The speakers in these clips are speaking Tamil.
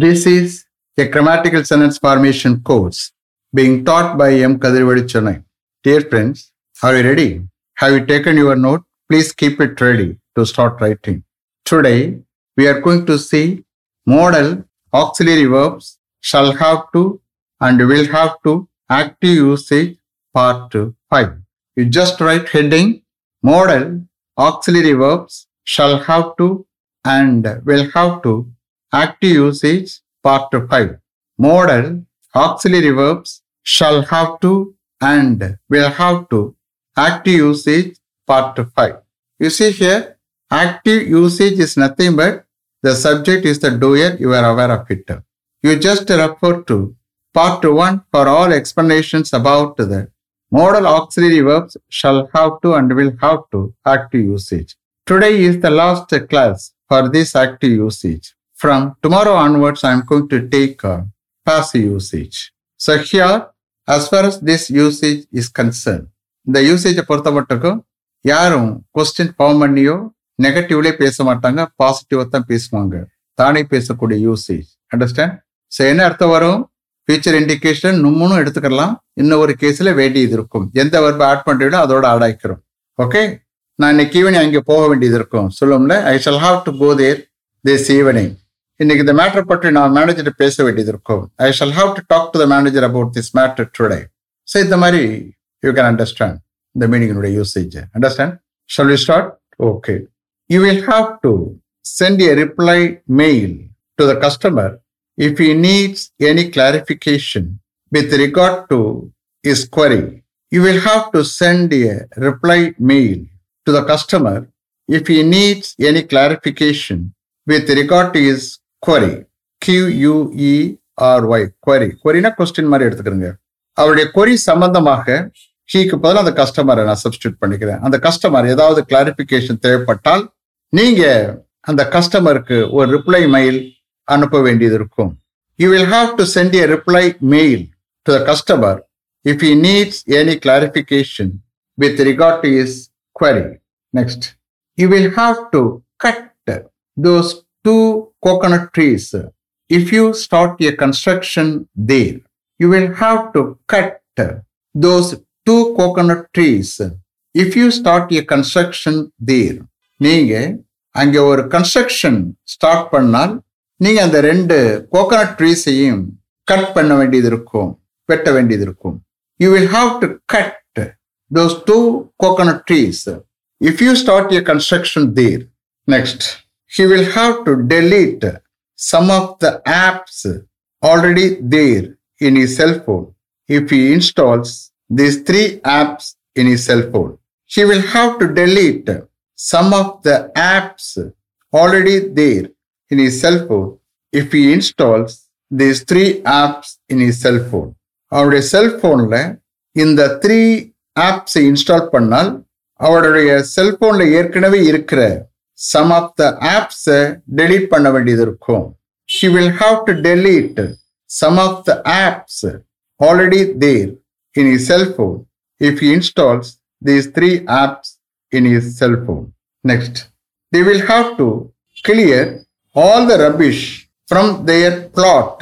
This is a grammatical sentence formation course being taught by M. Kadirvadi Chennai. Dear friends, are you ready? Have you taken your note? Please keep it ready to start writing. Today, we are going to see modal auxiliary verbs shall have to and will have to active usage part 5. You just write heading modal auxiliary verbs shall have to and will have to active usage part 5. Modal auxiliary verbs shall have to and will have to active usage part 5. You see here, active usage is nothing but the subject is the doer, you are aware of it. You just refer to part 1 for all explanations about the modal auxiliary verbs shall have to and will have to active usage. Today is the last class for this active usage. From tomorrow onwards, I'm going to take a passive usage. So here, as far as this usage is concerned, இந்த யூசேஜை பொறுத்த மட்டுக்கும் யாரும் கொஸ்டின் ஃபார்ம் பண்ணியோ நெகட்டிவ்லே பேச மாட்டாங்க பாசிட்டிவாக தான் பேசுவாங்க. தானே பேசக்கூடிய யூசேஜ் அண்டர்ஸ்டாண்ட் ஸோ என்ன அர்த்தம் வரும்? ஃபியூச்சர் இண்டிகேஷன் நம்மளும் எடுத்துக்கலாம். இன்னும் ஒரு கேஸில் வேண்டியது இருக்கும். எந்த வர்பை ஆட் பண்ணுறீங்களோ அதோட ஆட் ஆகிக்கிறோம் ஓகே நான் இன்னைக்கு ஈவினிங் அங்கே போக வேண்டியது இருக்கும். சொல்லும்ல I shall have to go there this evening இன்னைக்கு இந்த மேட்டர் பற்றி நான் மேனேஜர் பேச வேண்டியது இருக்கும் I shall have to talk to the manager about this matter today so இந்த மாதிரி யூ கேன் அண்டர்ஸ்டாண்ட் இந்த மீனிங்கினுடைய usage understand shall we start okay you will have to send a reply mail to the customer if he needs any clarification with regard to his query, you will have to send a reply mail to the customer if he needs any clarification with regard to his query Q query E question மாதிரி எடுத்துக்கிறேங்க. அவருடைய கொரி சம்பந்தமாக ஹீக்கு பதில் அந்த கஸ்டமரை நான் சப்ஸ்டியூட் பண்ணிக்கிறேன். அந்த கஸ்டமர் ஏதாவது கிளாரிபிகேஷன் தேவைப்பட்டால் நீங்க அந்த கஸ்டமருக்கு ஒரு ரிப்ளை மெயில் அனுப்ப வேண்டியது இருக்கும். You will have to send a reply mail to the customer if he needs any clarification with regard to his query next you will have to cut those two coconut trees. If you start a construction there, you will have to cut those two coconut trees. If you start a construction there, நீங்க அங்கே ஒரு கன்ஸ்ட்ரக்ஷன் ஸ்டார்ட் பண்ணால் நீங்க அந்த ரெண்டு கோகனட் ட்ரீஸையும் கட் பண்ண வேண்டியது இருக்கும் வெட்ட வேண்டியது இருக்கும் you will have to cut those two coconut trees if you start a construction there next He will have to delete some of the apps already there in is cellphone if he installs these three apps in his cell phone. He will have to delete some of the apps already there in his cell phone if he installs these three apps in his cell phone. அவருடைய செல்போன்ல இந்த த்ரீ ஆப்ஸ் இன்ஸ்டால் பண்ணால் அவருடைய செல்போன்ல ஏற்கனவே இருக்கிற சம் ஆஃப் த ஆப்ஸை டெலீட் பண்ண வேண்டியது இருக்கும் he will have to delete some of the apps already there in his cell phone if he installs these three apps in his cell phone. Next, they will have to clear all the rubbish from their plot.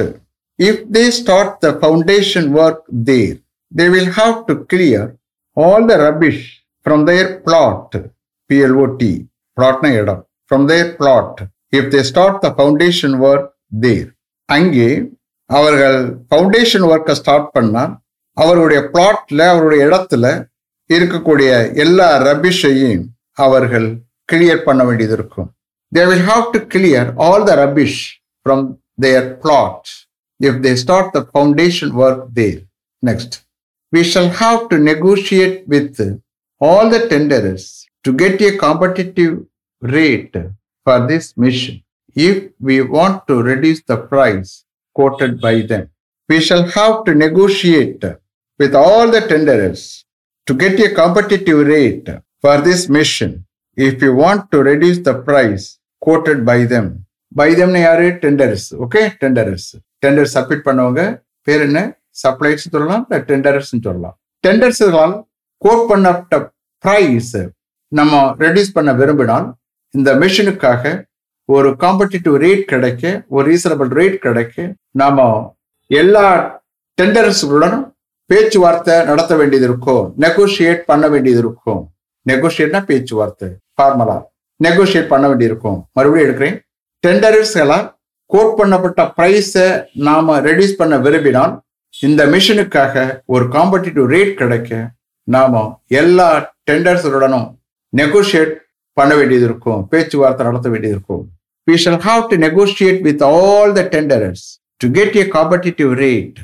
If they start the foundation work there, they will have to clear all the rubbish from their plot. PLOT, பிளாட்னா இடம் from their plot if they start the foundation work there அங்கே அவர்கள் ஃபவுண்டேஷன் ஒர்க்கை ஸ்டார்ட் பண்ணால் அவருடைய பிளாட்ல அவருடைய இடத்துல இருக்கக்கூடிய எல்லா ரபிஷையும் அவர்கள் கிளியர் பண்ண வேண்டியது இருக்கும். They will have to clear all the rubbish from their plot if they start the foundation work there next we shall have to negotiate with all the tenderers to get a competitive rate for this mission if we want to reduce the price quoted by them. We shall have to negotiate with all the tenderers to get a competitive rate for this mission if you want to reduce the price quoted by them. By them யாரு tenders okay tenders tender submit பண்ணவங்க பேர் என்ன சப்ளைஸ் சொல்லலாம் இல்லை டெண்டர்ஸ் சொல்லலாம் டெண்டர்ஸ்களால் கோட் பண்ணப்பட்ட ப்ரைஸ் நம்ம ரெடியூஸ் பண்ண விரும்பினால் இந்த மிஷினுக்காக ஒரு காம்படிட்டிவ் ரேட் கிடைக்க ஒரு ரீசனபிள் ரேட் கிடைக்க நாம எல்லா டெண்டர்ஸுடன் பேச்சுவார்த்தை நடத்த வேண்டியது இருக்கும். நெகோசியேட் பண்ண வேண்டியது இருக்கும். நெகோசியேட்னா பேச்சுவார்த்தை ஃபார்மலா நெகோசியேட் பண்ண வேண்டியிருக்கும் மறுபடியும் எடுக்கிறேன். டெண்டர்ஸ்களா கோட் பண்ணப்பட்ட ப்ரைஸை நாம ரெடியூஸ் பண்ண விரும்பினால் இந்த மிஷினுக்காக ஒரு காம்படிட்டிவ் ரேட் கிடைக்க நாம எல்லா டெண்டர்ஸுடனும் நெகோசியேட் பண்ண வேண்டியது இருக்கும் பேச்சுவார்த்தை நடத்த வேண்டியது இருக்கும் we shall have to negotiate with all the tenderers to get a competitive rate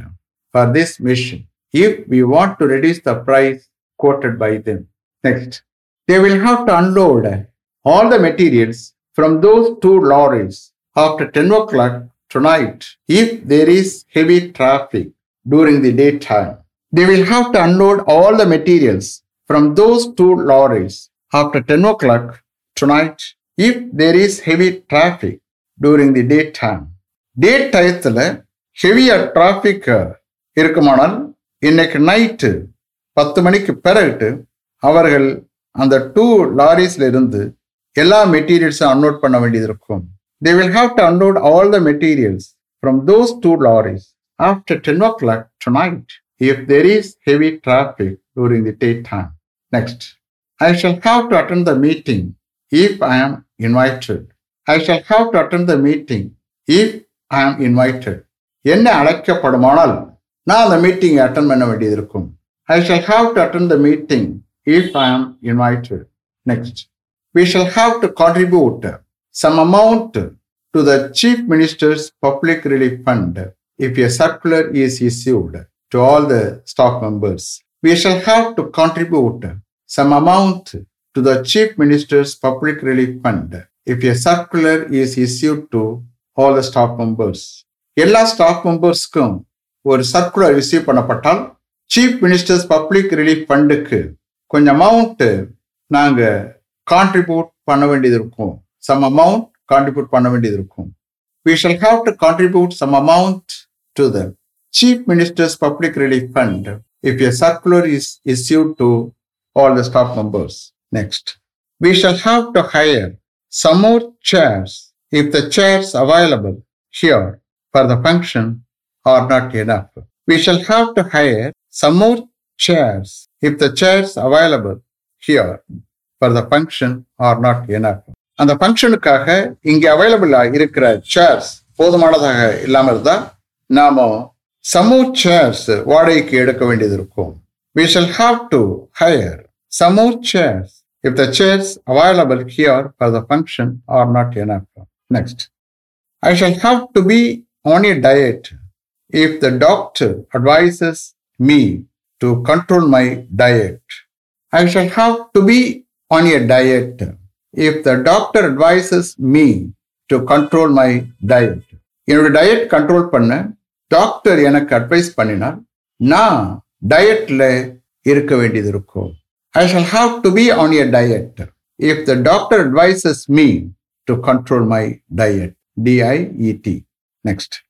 for this mission if we want to reduce the price quoted by them. Next, they will have to unload all the materials from those two lorries after 10 o'clock tonight if there is heavy traffic during the daytime. They will have to unload all the materials from those two lorries after 10 o'clock tonight if there is heavy traffic during the daytime. டே டயத்தில் ஹெவியாக டிராஃபிக் இருக்குமானால் இன்னைக்கு நைட்டு பத்து மணிக்கு பிறகுட்டு அவர்கள் அந்த டூ லாரிஸ்ல இருந்து எல்லா மெட்டீரியல்ஸும் அன்லோட் பண்ண வேண்டியது இருக்கும் they will have to unload all the materials from those two lorries after ten o'clock tonight if there is heavy traffic during the day time next I shall have to attend the meeting if I am invited I shall have to attend the meeting if I am invited என்ன அழைக்கப்படுமானால் நான் அந்த மீட்டிங் அட்டன் பண்ண வேண்டியது இருக்கும் I shall have to attend the meeting if I am invited next we shall have to contribute some amount to the Chief Minister's Public Relief Fund if a circular is issued to all the staff members. We shall have to contribute some amount to the Chief Minister's Public Relief Fund if a circular is issued to all the staff members எல்லா ஸ்டாஃப் மெம்பர்ஸ்க்கும் ஒரு சர்க்குலர் இஷ்யூ பண்ணப்பட்டால் சீஃப் மினிஸ்டர்ஸ் பப்ளிக் ரிலீஃப் ஃபண்டுக்கு கொஞ்சம் அமௌண்ட்டு நாங்கள் கான்ட்ரிபியூட் பண்ண வேண்டியது இருக்கும் சம் அமௌண்ட் கான்ட்ரிபியூட் பண்ண வேண்டியது இருக்கும் we shall have to contribute some amount to the chief minister's public relief fund if a circular is issue to all the staff members next we shall have to hire some more chairs if the chairs available here for the function are not enough we shall have to hire some more chairs if the chairs available here for the function are not enough. அந்த ஃபங்க்ஷனுக்காக இங்கே அவைலபிளா இருக்கிற சேர்ஸ் போதுமானதாக இல்லாமல் இருந்தா நாம சமூ சேர்ஸ் வாடகைக்கு எடுக்க வேண்டியது இருக்கும் we shall have to hire some more chairs if the chairs available here for the function are not enough. Next, I shall have to be on a diet if the doctor advises me to control my diet. I shall have to be on a diet if the doctor advises me to control my diet. என்னோட டயட் கண்ட்ரோல் பண்ண டாக்டர் எனக்கு அட்வைஸ் பண்ணினால் நான் டயட்டில் இருக்க வேண்டியது இருக்கும் I shall have to be on a diet if the doctor advises me to control my diet. D I E T. Next.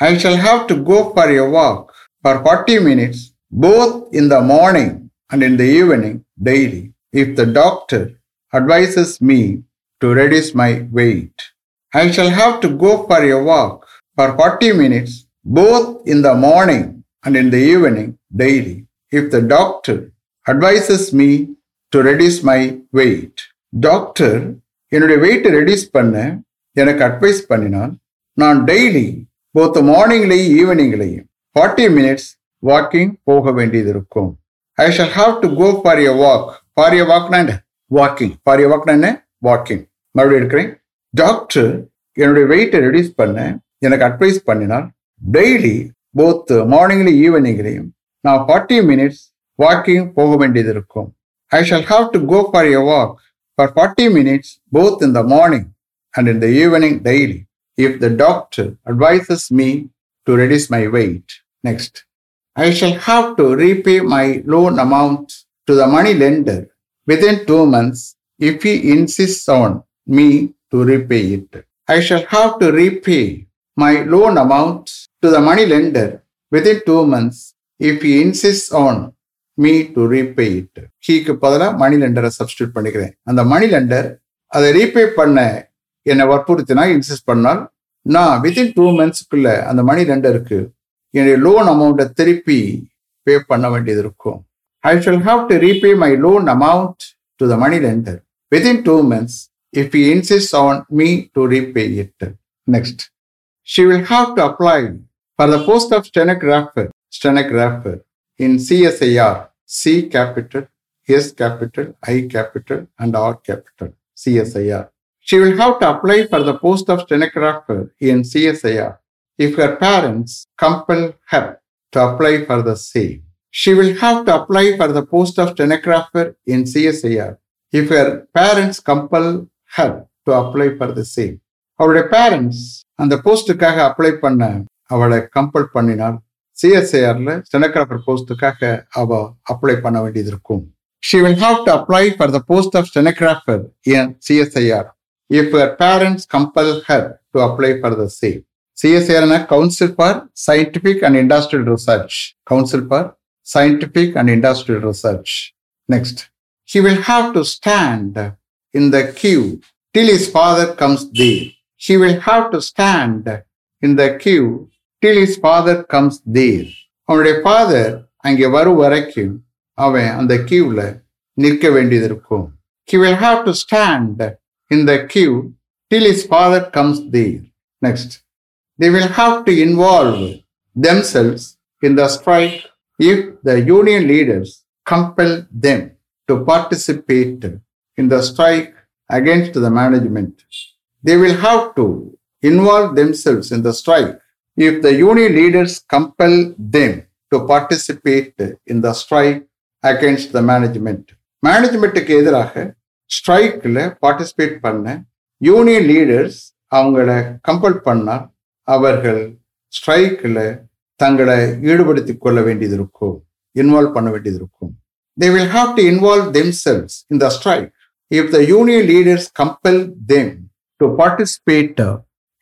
I shall have to go for a walk for 40 minutes, both in the morning and in the evening daily, if the doctor advises me to reduce my weight. I shall have to go for a walk for 40 minutes, both in the morning and in the evening daily, if the doctor advises me to reduce my weight doctor என்னுடைய வெயிட்டை ரெடியூஸ் பண்ண எனக்கு அட்வைஸ் பண்ணினால் நான் டெய்லி போத் மார்னிங்லேயும் ஈவினிங்லையும் ஃபார்ட்டி மினிட்ஸ் வாக்கிங் போக வேண்டியது இருக்கும் I shall have to go for a walk for a வாக்னா என்ன? வாக்கிங் ஃபார் எ வாக்னா என்ன? வாக்கிங் மறுபடியும் இருக்கிறேன் டாக்டர் என்னுடைய வெயிட்டை ரெடியூஸ் பண்ண எனக்கு அட்வைஸ் பண்ணினால் டெய்லி போத் மார்னிங்லேயும் ஈவினிங்லேயும் நான் ஃபார்ட்டி மினிட்ஸ் வாக்கிங் போக வேண்டியது இருக்கும் I shall have to go for a walk for forty minutes both in the morning and in the evening daily if the doctor advises me to reduce my weight next I shall have to repay my loan amount to the money lender within two months if he insists on me to repay it. I shall have to repay my loan amount to the money lender within two months if he insists on me to repay it ஹீக்கு பதிலாக மணி லெண்டரை சப்ஸ்டியூட் பண்ணிக்கிறேன். அந்த மணி லெண்டர் அதை ரீபே பண்ண என்னை வற்புறுத்தினா இன்சிஸ்ட் பண்ணால் நான் வித்தின் டூ மந்த்ஸ்க்குள்ள அந்த மணி லெண்டருக்கு என்னுடைய லோன் அமௌண்ட்டை திருப்பி பே பண்ண வேண்டியது இருக்கும். I shall have to repay my loan amount to the money lender within two months if you insist on me to repay it next she will have to apply for the post of stenographer stenographer in CSIR C capital S capital I capital and R capital CSIR. She will have to apply for the post of stenographer in CSIR if her parents compel her to apply for the same. She will have to apply for the post of stenographer in CSIR if her parents compel her to apply for the same. அவளுடைய பேரண்ட்ஸ் அந்த போஸ்டுக்காக அப்ளை பண்ண அவளை கம்பல் பண்ணினால் சிஎஸ்ஏஆர்ல ஸ்டெனோகிராஃபர் போஸ்ட்டுக்காக அவ அப்ளை பண்ண வேண்டியது இருக்கும் she will have to apply for the post of stenographer in CSIR if her parents compel her to apply for the same சிஎஸ்ஐஆர்னா council for scientific and industrial research council for scientific and industrial research next he will have to stand in the queue till his father comes they he will have to stand in the queue queue till his father comes there. அவனுடைய ஃபாதர் அங்கே வரும் வரைக்கும் அவன் அந்த கியூவில் நிற்க வேண்டியது இருக்கும் he will have to stand in the queue till his father comes there next they will have to involve themselves in the strike if the union leaders compel them to participate in the strike against the management they will have to involve themselves in the strike if the union leaders compel them to participate in the strike against the management மேனேஜ்மெண்ட்டுக்கு எதிராக ஸ்ட்ரைக்கில் பார்ட்டிசிபேட் பண்ண யூனியன் லீடர்ஸ் அவங்கள கம்பல் பண்ணால் அவர்கள் ஸ்ட்ரைக்கில் தங்களை ஈடுபடுத்திக் கொள்ள வேண்டியது இருக்கும் இன்வால்வ் பண்ண வேண்டியது இருக்கும் they will have to involve themselves in the strike if the union leaders compel them to participate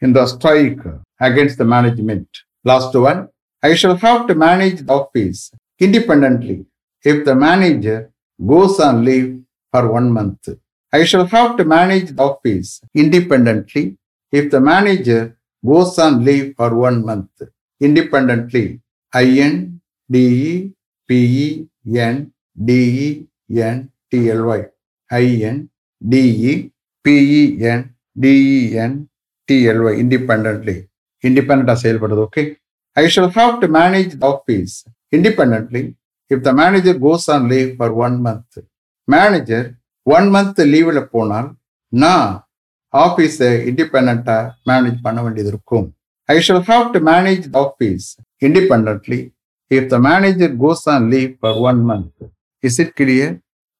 in the strike against the management. Last one, I shall have to manage the office independently if the manager goes on leave for one month. I shall have to manage the office independently if the manager goes on leave for one month. Independently, I N D E P E N D E N T L Y. I N D E P E N D E N T L Y. Independently. இண்டிபெண்டாக செயல்படுது okay I shall have to manage office independently if the manager goes on leave for one month manager one month லீவில் போனால் நான் ஆஃபீஸை இண்டிபெண்ட்டாக மேனேஜ் பண்ண வேண்டியது இருக்கும். I shall have to manage office independently if the manager goes on leave for one month is it clear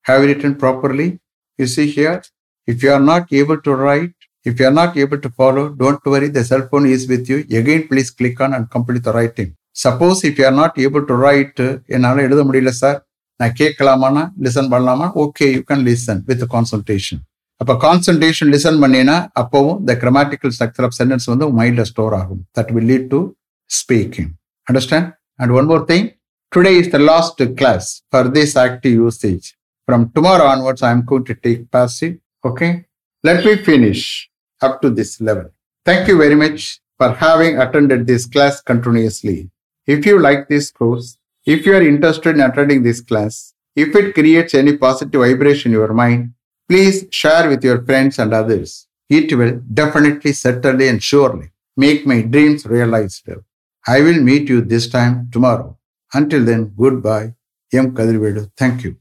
have written properly is it here if you are not able to write If you are not able to follow, don't worry, the cell phone is with you. Again, please click on and complete the writing. Suppose if you are not able to write என்னால் எழுத முடியல சார் நான் கேட்கலாமான்னா லிசன் பண்ணலாமா? Okay you can listen with concentration அப்போ கான்சன்ட்ரேஷன் லிசன் பண்ணினா அப்போவும் the grammatical structure of sentence வந்து மைண்டில் ஸ்டோர் ஆகும். That will lead to speaking understand and one more thing today is the last class for this active usage from tomorrow onwards I am going to take passive okay Let me finish up to this level. Thank you very much for having attended this class continuously. If you like this course, if you are interested in attending this class, if it creates any positive vibration in your mind, please share with your friends and others. It will definitely, certainly, and surely make my dreams realized. I will meet you this time tomorrow. Until then, goodbye. M. Kadirvelu. Thank you.